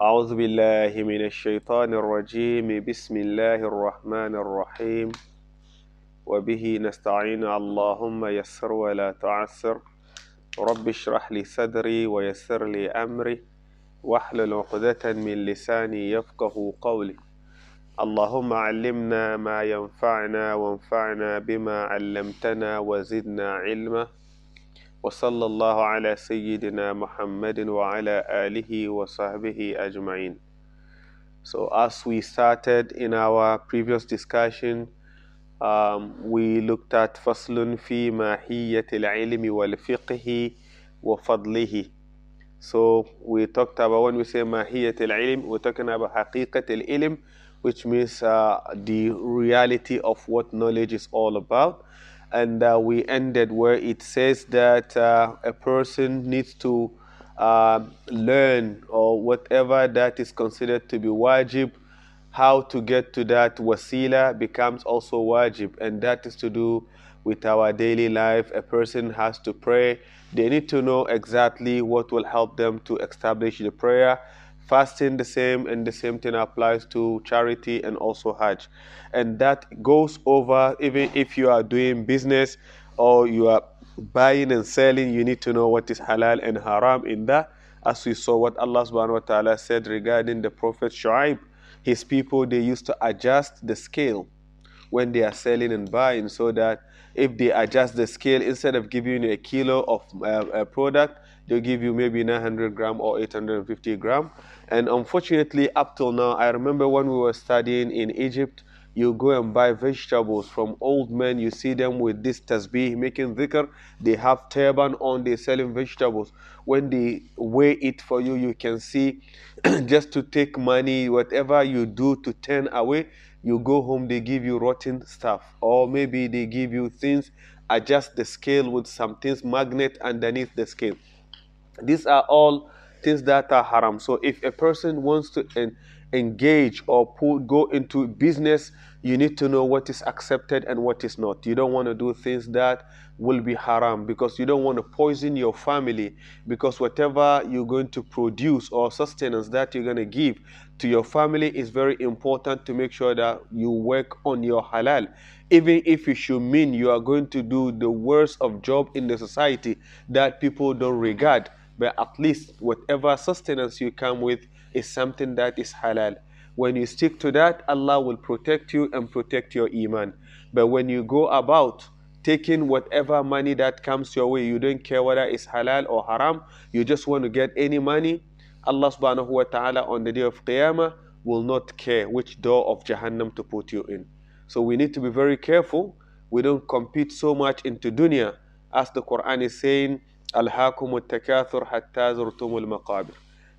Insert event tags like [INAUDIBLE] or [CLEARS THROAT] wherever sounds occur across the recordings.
أعوذ بالله من الشيطان الرجيم. بسم الله الرحمن الرحيم. وبه نستعين. اللهم يسر ولا تعسر. رب اشرح لي صدري ويسر لي أمري. واحلل عقدة من لساني يفقه قولي. اللهم علمنا ما ينفعنا وانفعنا بما علمتنا وزدنا علما. وصلى الله على سيدنا محمد وعلى آله وصحبه أجمعين So as we started in our previous discussion um, we looked at فصل في ماهية العلم والفقه وفضله So we talked about when we say ماهية العلم we're talking about حقيقة العلم which means uh, the reality of what knowledge is all about and uh, we ended where it says that uh, a person needs to uh, learn or whatever that is considered to be wajib, how to get to that wasila becomes also wajib, and that is to do with our daily life. A person has to pray. They need to know exactly what will help them to establish the prayer fasting the same and the same thing applies to charity and also hajj. And that goes over even if you are doing business or you are buying and selling you need to know what is halal and haram in that. As we saw what allah subhanahu wa ta'ala said regarding the prophet shu'aib his people they used to adjust the scale when they are selling and buying so that if they adjust the scale instead of giving you a kilo of uh, a product they'll give you maybe 900 gram or 850 gram and unfortunately, up till now, I remember when we were studying in Egypt, you go and buy vegetables from old men. You see them with this tasbih making dhikr. They have turban on, they're selling vegetables. When they weigh it for you, you can see [CLEARS THROAT] just to take money, whatever you do to turn away, you go home, they give you rotten stuff. Or maybe they give you things, adjust the scale with some things, magnet underneath the scale. These are all things that are haram. So if a person wants to en- engage or put, go into business, you need to know what is accepted and what is not. You don't want to do things that will be haram because you don't want to poison your family because whatever you're going to produce or sustenance that you're going to give to your family is very important to make sure that you work on your halal even if it should mean you are going to do the worst of job in the society that people don't regard but at least whatever sustenance you come with is something that is halal. When you stick to that, Allah will protect you and protect your iman. But when you go about taking whatever money that comes your way, you don't care whether it's halal or haram, you just want to get any money, Allah subhanahu wa ta'ala on the day of Qiyamah will not care which door of Jahannam to put you in. So we need to be very careful. We don't compete so much into dunya as the Quran is saying,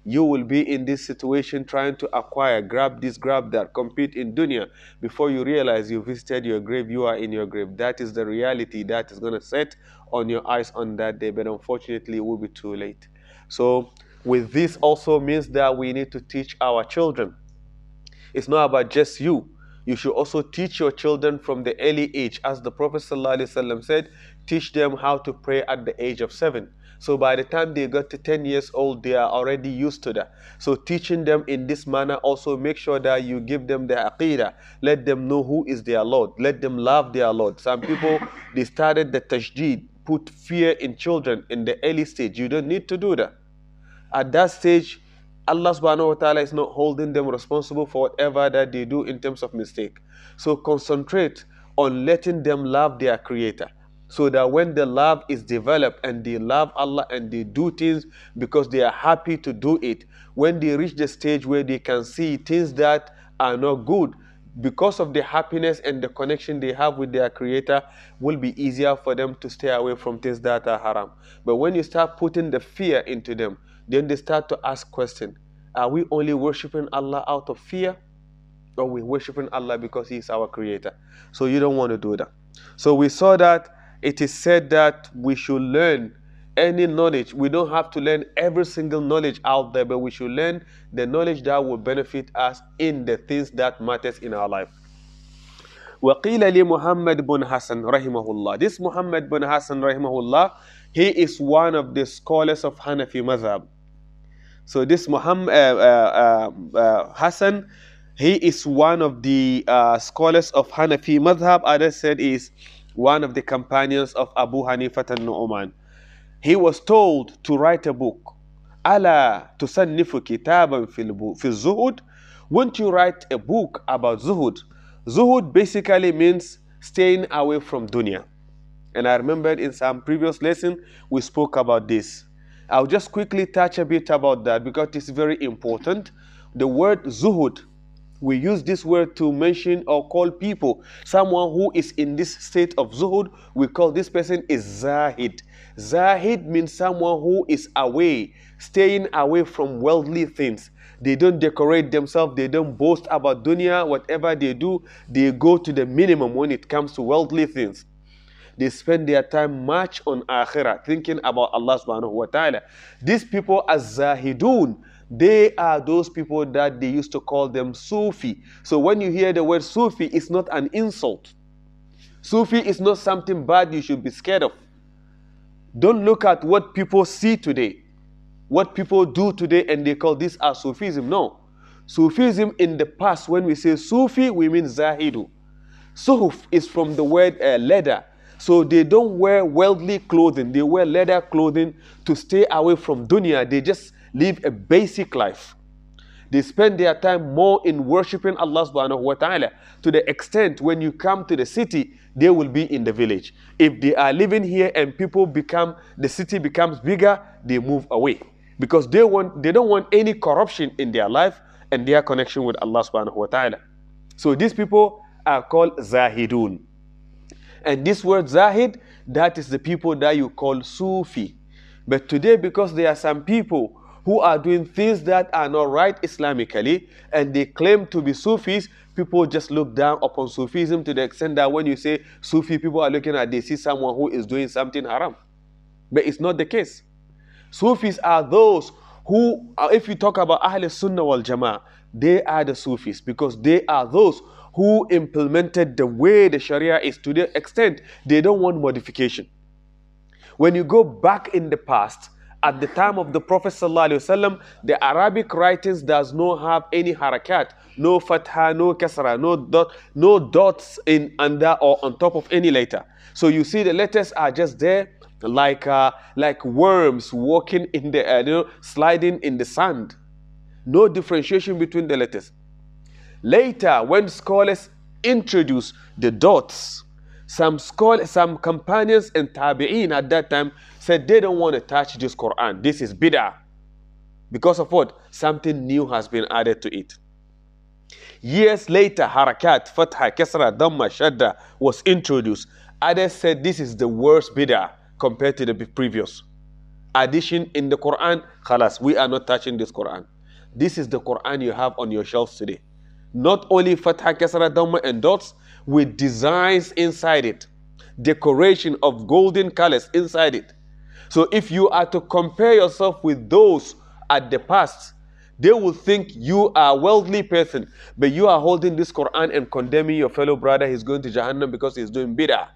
you will be in this situation trying to acquire, grab this, grab that, compete in dunya. Before you realize you visited your grave, you are in your grave. That is the reality that is going to set on your eyes on that day. But unfortunately, it will be too late. So with this also means that we need to teach our children. It's not about just you. You should also teach your children from the early age. As the Prophet ﷺ said, teach them how to pray at the age of seven. So by the time they got to 10 years old, they are already used to that. So teaching them in this manner also make sure that you give them the aqidah. Let them know who is their Lord. Let them love their Lord. Some people, [LAUGHS] they started the tajdeed, put fear in children in the early stage. You don't need to do that. At that stage, Allah subhanahu wa ta'ala is not holding them responsible for whatever that they do in terms of mistake. So concentrate on letting them love their creator so that when the love is developed and they love Allah and they do things because they are happy to do it, when they reach the stage where they can see things that are not good, because of the happiness and the connection they have with their creator, will be easier for them to stay away from things that are haram. But when you start putting the fear into them, then they start to ask questions. Are we only worshiping Allah out of fear? Or we worshiping Allah because He is our creator? So you don't want to do that. So we saw that it is said that we should learn any knowledge. We don't have to learn every single knowledge out there, but we should learn the knowledge that will benefit us in the things that matters in our life. وقيل لمحمد بن Hassan rahimahullah. This Muhammad bin Hassan rahimahullah, he is one of the scholars of Hanafi madhab. So this Muhammad uh, uh, uh, uh, Hassan, he is one of the uh, scholars of Hanafi madhab. Others said is one of the companions of Abu Hanifa al-Nu'man. He was told to write a book. Ala tusannifu kitaban fil zuhud. Won't you write a book about zuhud? Zuhud basically means staying away from dunya. And I remembered in some previous lesson we spoke about this. I'll just quickly touch a bit about that because it's very important. The word zuhud, we use this word to mention or call people. Someone who is in this state of zuhud, we call this person is zahid. Zahid means someone who is away, staying away from worldly things. They don't decorate themselves, they don't boast about dunya. Whatever they do, they go to the minimum when it comes to worldly things they spend their time much on akhirah, thinking about Allah subhanahu wa ta'ala. These people are zahidun. They are those people that they used to call them Sufi. So when you hear the word Sufi, it's not an insult. Sufi is not something bad you should be scared of. Don't look at what people see today, what people do today, and they call this as Sufism. No. Sufism in the past, when we say Sufi, we mean Zahidu. Suhuf is from the word uh, leather. So they don't wear worldly clothing, they wear leather clothing to stay away from dunya. They just live a basic life. They spend their time more in worshiping Allah subhanahu wa ta'ala to the extent when you come to the city, they will be in the village. If they are living here and people become, the city becomes bigger, they move away. Because they want they don't want any corruption in their life and their connection with Allah subhanahu wa ta'ala. So these people are called Zahidun. And this word Zahid, that is the people that you call Sufi. But today, because there are some people who are doing things that are not right Islamically, and they claim to be Sufis, people just look down upon Sufism to the extent that when you say Sufi, people are looking at they see someone who is doing something haram. But it's not the case. Sufis are those who, uh, if you talk about Ahl Sunnah wal Jama'ah, they are the Sufis because they are those who implemented the way the Sharia is to the extent they don't want modification. When you go back in the past, at the time of the Prophet ﷺ, the Arabic writings does not have any harakat, no fatha, no kasra, no dot, no dots in under or on top of any letter. So you see the letters are just there like uh, like worms walking in the uh, you know sliding in the sand. No differentiation between the letters. Later, when scholars introduced the dots, some scholars, some companions and tabi'in at that time said they don't want to touch this Quran. This is bid'ah. Because of what? Something new has been added to it. Years later, harakat, fatha, kasra, dhamma, shadda was introduced. Others said this is the worst bid'ah compared to the previous. Addition in the Quran, khalas, we are not touching this Quran. This is the Quran you have on your shelves today not only fatha, kasra, dhamma, and dots with designs inside it, decoration of golden colors inside it. So if you are to compare yourself with those at the past, they will think you are a worldly person, but you are holding this Quran and condemning your fellow brother. He's going to Jahannam because he's doing bid'ah.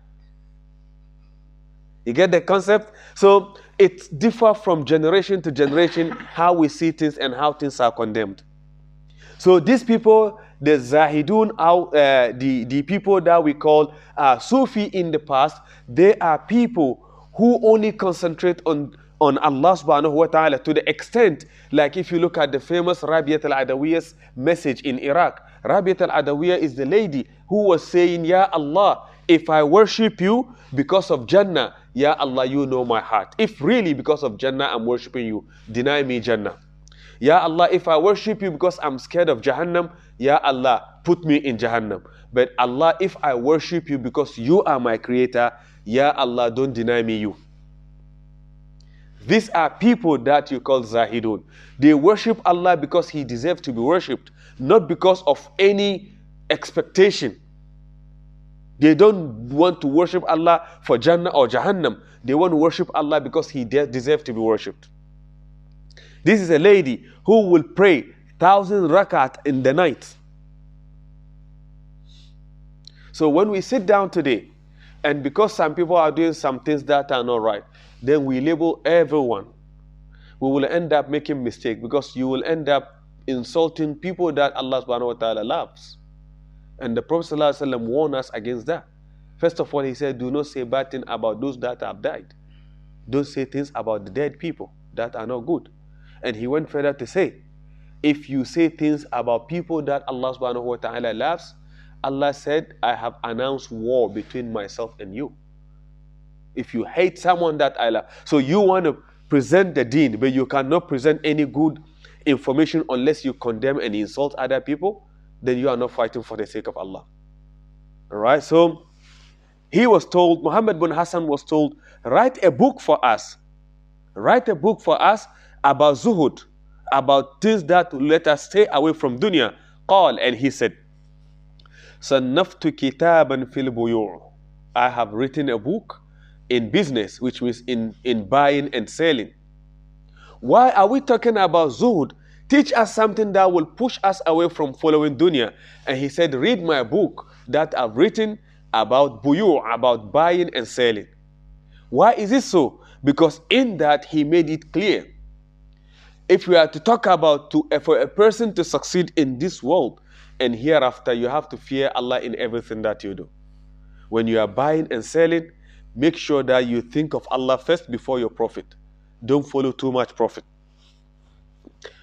You get the concept? So it differs from generation to generation how we see things and how things are condemned. So these people, the Zahidun, uh, the, the people that we call uh, Sufi in the past, they are people who only concentrate on, on Allah subhanahu wa ta'ala to the extent, like if you look at the famous Rabiat al-Adawiyah's message in Iraq. Rabiat al-Adawiyah is the lady who was saying, Ya Allah, if I worship you because of Jannah, Ya Allah, you know my heart. If really because of Jannah I'm worshiping you, deny me Jannah. Ya Allah, if I worship you because I'm scared of Jahannam, Ya Allah, put me in Jahannam. But Allah, if I worship you because you are my creator, Ya Allah, don't deny me you. These are people that you call Zahidun. They worship Allah because He deserves to be worshipped, not because of any expectation. They don't want to worship Allah for Jannah or Jahannam. They want to worship Allah because He deserves to be worshipped. This is a lady who will pray thousand rakat in the night. So when we sit down today, and because some people are doing some things that are not right, then we label everyone. we will end up making mistake because you will end up insulting people that Allah subhanahu wa ta'ala loves. And the Prophet ﷺ warned us against that. First of all, he said, Do not say bad things about those that have died. Don't say things about the dead people that are not good. And he went further to say, If you say things about people that Allah subhanahu wa ta'ala loves, Allah said, I have announced war between myself and you. If you hate someone that I love, so you want to present the deen, but you cannot present any good information unless you condemn and insult other people, then you are not fighting for the sake of Allah. All right, so he was told, Muhammad bin Hassan was told, write a book for us. Write a book for us about zuhud, about things that let us stay away from dunya. Qal, and he said, Sannaftu kitaban fil buyu' I have written a book in business, which means in, in buying and selling. Why are we talking about zuhud? Teach us something that will push us away from following dunya. And he said, read my book that I've written about buyu, about buying and selling. Why is it so? Because in that he made it clear if we are to talk about to eh, for a person to succeed in this world and hereafter you have to fear allah in everything that you do. When you are buying and selling make sure that you think of allah first before your profit. Don't follow too much profit.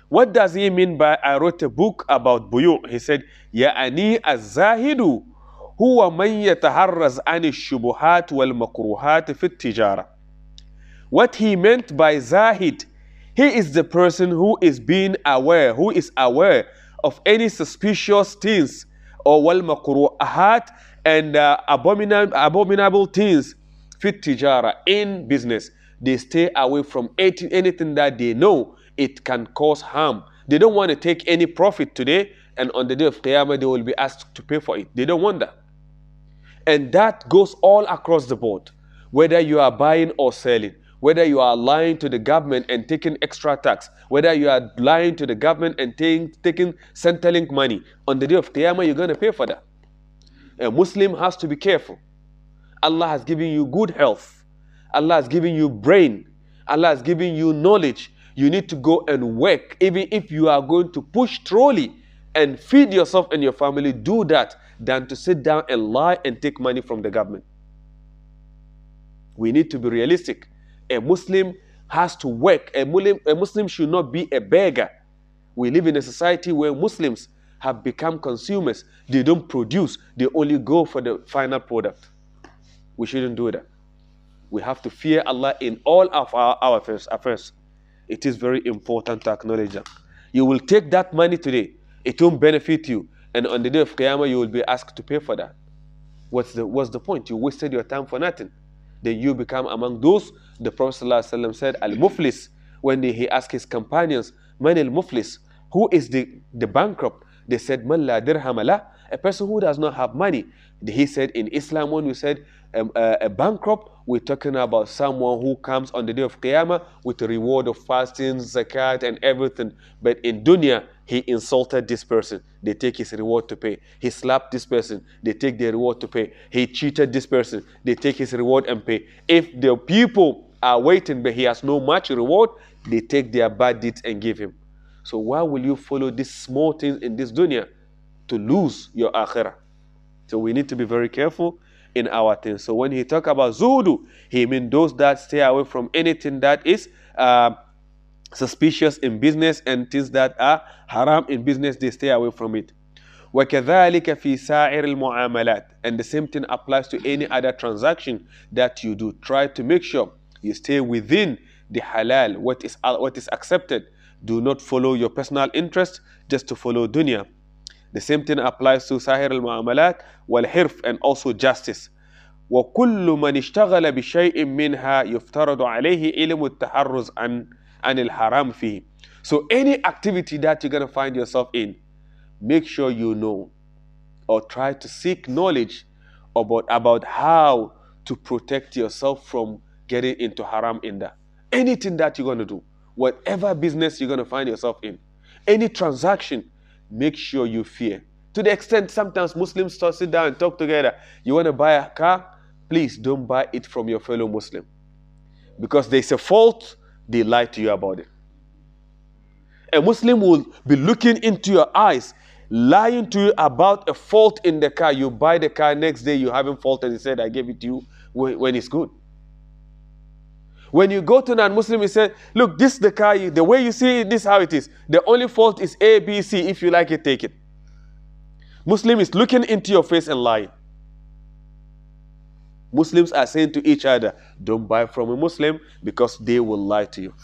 What does he mean by i wrote a book about buyu he said ya'ani az-zahidu huwa man yataharraz an shubuhat wal makruhat fi tijara. What he meant by zahid he is the person who is being aware, who is aware of any suspicious things or wal makruhat and uh, abominable, abominable things fit tijara in business. They stay away from anything that they know it can cause harm. They don't want to take any profit today, and on the day of Qiyamah, they will be asked to pay for it. They don't want that. And that goes all across the board, whether you are buying or selling, whether you are lying to the government and taking extra tax, whether you are lying to the government and taking, Centrelink money. On the day of Qiyamah, you're going to pay for that. A Muslim has to be careful. Allah has given you good health. Allah has given you brain. Allah has given you knowledge. You need to go and work. Even if you are going to push trolley and feed yourself and your family, do that than to sit down and lie and take money from the government. We need to be realistic. A Muslim has to work. A Muslim, a Muslim should not be a beggar. We live in a society where Muslims have become consumers. They don't produce, they only go for the final product. We shouldn't do that. We have to fear Allah in all of our, our affairs. It is very important to acknowledge that. You will take that money today, it won't benefit you. And on the day of Qiyamah, you will be asked to pay for that. What's the, what's the point? You wasted your time for nothing. Then you become among those, the Prophet ﷺ said, Al Muflis, when he asked his companions, Man al Muflis, who is the, the bankrupt? They said, Man la dirham la, a person who does not have money. He said, in Islam, when we said um, uh, a bankrupt, we're talking about someone who comes on the day of Qiyamah with the reward of fasting, zakat, and everything. But in dunya, he insulted this person. They take his reward to pay. He slapped this person. They take their reward to pay. He cheated this person. They take his reward and pay. If the people are waiting, but he has no much reward, they take their bad deeds and give him. So why will you follow these small things in this dunya to lose your akhirah? So we need to be very careful in our things. So when he talk about zuhud, he mean those that stay away from anything that is uh, suspicious in business and things that are haram in business, they stay away from it. وكذلك في سائر المعاملات and the same thing applies to any other transaction that you do try to make sure you stay within the halal, what is, uh, what is accepted. Do not follow your personal interest just to follow dunya. The same thing applies to sa'ir al-mu'amalat, wal-hirf, and also justice. وكل من اشتغل بشيء منها يفترض عليه علم التحرز عن عن الحرام فيه. So any activity that you're going to find yourself in, make sure you know or try to seek knowledge about, about how to protect yourself from getting into haram in that. Anything that you're going to do, whatever business you're going to find yourself in, any transaction, make sure you fear. To the extent sometimes Muslims start sit down and talk together. You want to buy a car? Please don't buy it from your fellow Muslim. Because there's a fault, they lie to you about it. A Muslim will be looking into your eyes, lying to you about a fault in the car. You buy the car, next day you haven't fault, and he said, I gave it to you when it's good. When you go to non-Muslim, he said, look, this is the car, the way you see it, this is how it is. The only fault is A, B, C. If you like it, take it. Muslim is looking into your face and lying. Muslims are saying to each other, don't buy from a Muslim because they will lie to you.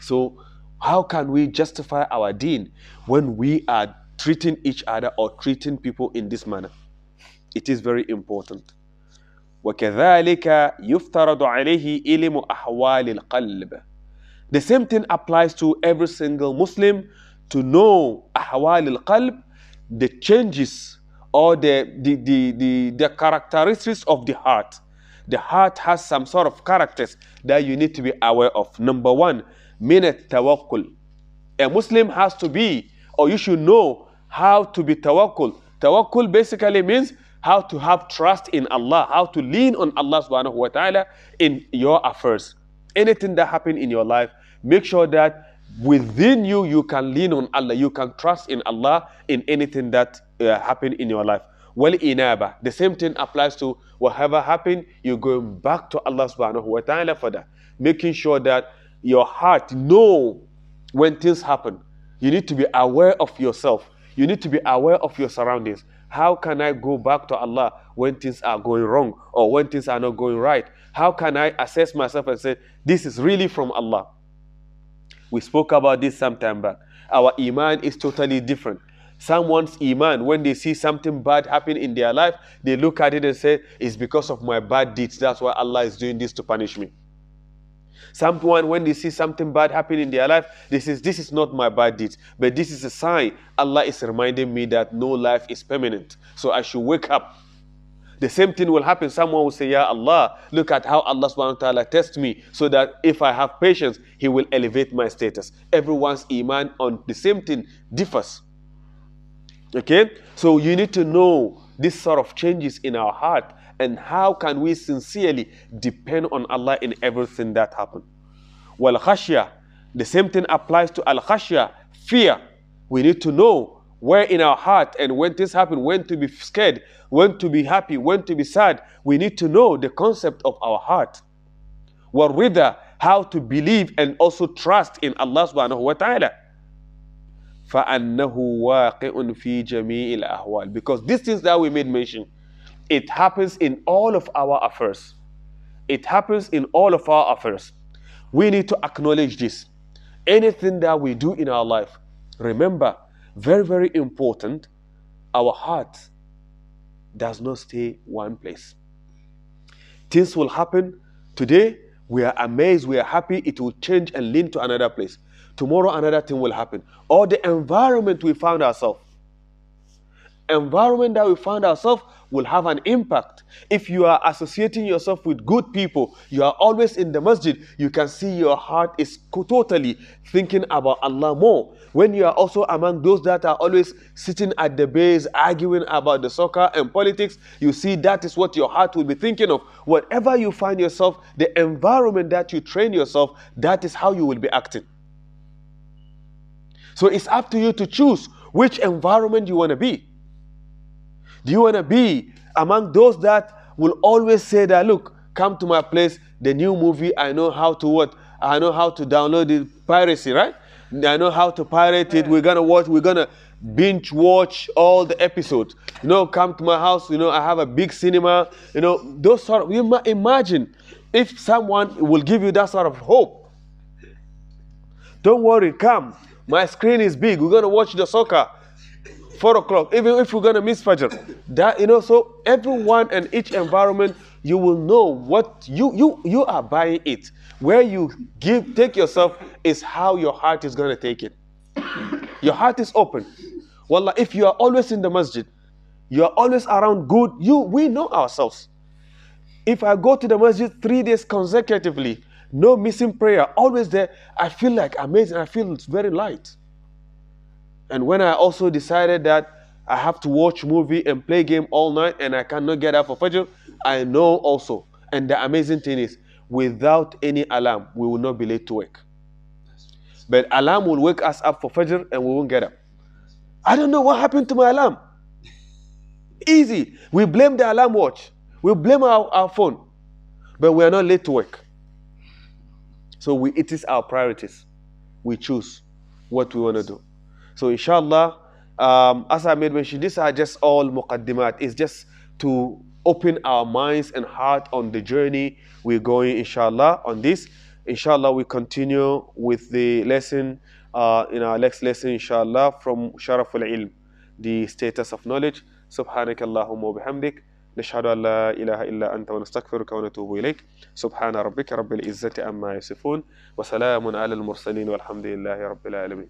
So, how can we justify our deen when we are treating each other or treating people in this manner? It is very important. وكذلك يفترض عليه علم أحوال القلب. The same thing applies to every single Muslim to know أحوال القلب, the changes or the, the, the, the, the characteristics of the heart. The heart has some sort of characters that you need to be aware of. Number one, minute tawakkul. A Muslim has to be, or you should know how to be tawakkul. Tawakkul basically means how to have trust in Allah, how to lean on Allah subhanahu wa ta'ala in your affairs. Anything that happen in your life, make sure that within you, you can lean on Allah, you can trust in Allah in anything that uh, happen in your life. Well, inaba, the same thing applies to whatever happened, you're going back to Allah subhanahu wa ta'ala for that. Making sure that your heart know when things happen. You need to be aware of yourself. You need to be aware of your surroundings. How can I go back to Allah when things are going wrong or when things are not going right? How can I assess myself and say, this is really from Allah? We spoke about this some time back. Our Iman is totally different. Someone's Iman, when they see something bad happen in their life, they look at it and say, It's because of my bad deeds. That's why Allah is doing this to punish me. Someone, when they see something bad happen in their life, this is this is not my bad deed, but this is a sign. Allah is reminding me that no life is permanent. So I should wake up. The same thing will happen. Someone will say, Ya Allah, look at how Allah subhanahu wa ta'ala tests me so that if I have patience, He will elevate my status. Everyone's iman on the same thing differs. Okay? So you need to know this sort of changes in our heart and how can we sincerely depend on Allah in everything that happens. Well, khashya, the same thing applies to al khashya, fear. We need to know where in our heart and when this happen, when to be scared, when to be happy, when to be sad. We need to know the concept of our heart. Well, rather, how to believe and also trust in Allah subhanahu wa ta'ala. فَأَنَّهُ وَاقِعٌ فِي جَمِيعِ الْأَحْوَالِ Because these things that we made mention, it happens in all of our affairs. It happens in all of our affairs. We need to acknowledge this. Anything that we do in our life, remember, very, very important, our heart does not stay one place. Things will happen today, we are amazed, we are happy, it will change and lean to another place. Tomorrow, another thing will happen. Or the environment we found ourselves. Environment that we find ourselves will have an impact. If you are associating yourself with good people, you are always in the masjid, you can see your heart is totally thinking about Allah more. When you are also among those that are always sitting at the base arguing about the soccer and politics, you see that is what your heart will be thinking of. Whatever you find yourself, the environment that you train yourself, that is how you will be acting. So it's up to you to choose which environment you want to be. Do you want to be among those that will always say that, look, come to my place, the new movie, I know how to what? I know how to download it, piracy, right? I know how to pirate it. We're gonna watch, we're gonna binge watch all the episodes. You know, come to my house, you know, I have a big cinema, you know, those sort of you imagine if someone will give you that sort of hope. Don't worry, come. My screen is big. We're gonna watch the soccer four o'clock, even if we're gonna miss Fajr. That you know, so everyone and each environment, you will know what you you you are buying it. Where you give take yourself is how your heart is gonna take it. Your heart is open. Wallah, if you are always in the masjid, you are always around good, you we know ourselves. If I go to the masjid three days consecutively, no missing prayer, always there, I feel like amazing. I feel very light. And when I also decided that I have to watch movie and play game all night and I cannot get up for Fajr, I know also. And the amazing thing is, without any alarm, we will not be late to work. But alarm will wake us up for Fajr and we won't get up. I don't know what happened to my alarm. Easy. We blame the alarm watch. We blame our, our phone. But we are not late to work. So we, it is our priorities. We choose what we want to do. So inshallah, um, as I made mention, these are just all muqaddimat. It's just to open our minds and heart on the journey we're going, inshallah, on this. Inshallah, we continue with the lesson uh, in our next lesson, inshallah, from Sharaf al-Ilm, the status of knowledge. سبحانك اللهم وبحمدك نشهد أن لا إله إلا أنت ونستغفرك ونتوب إليك سبحان ربك رب العزة عما يصفون وسلام على المرسلين والحمد لله رب العالمين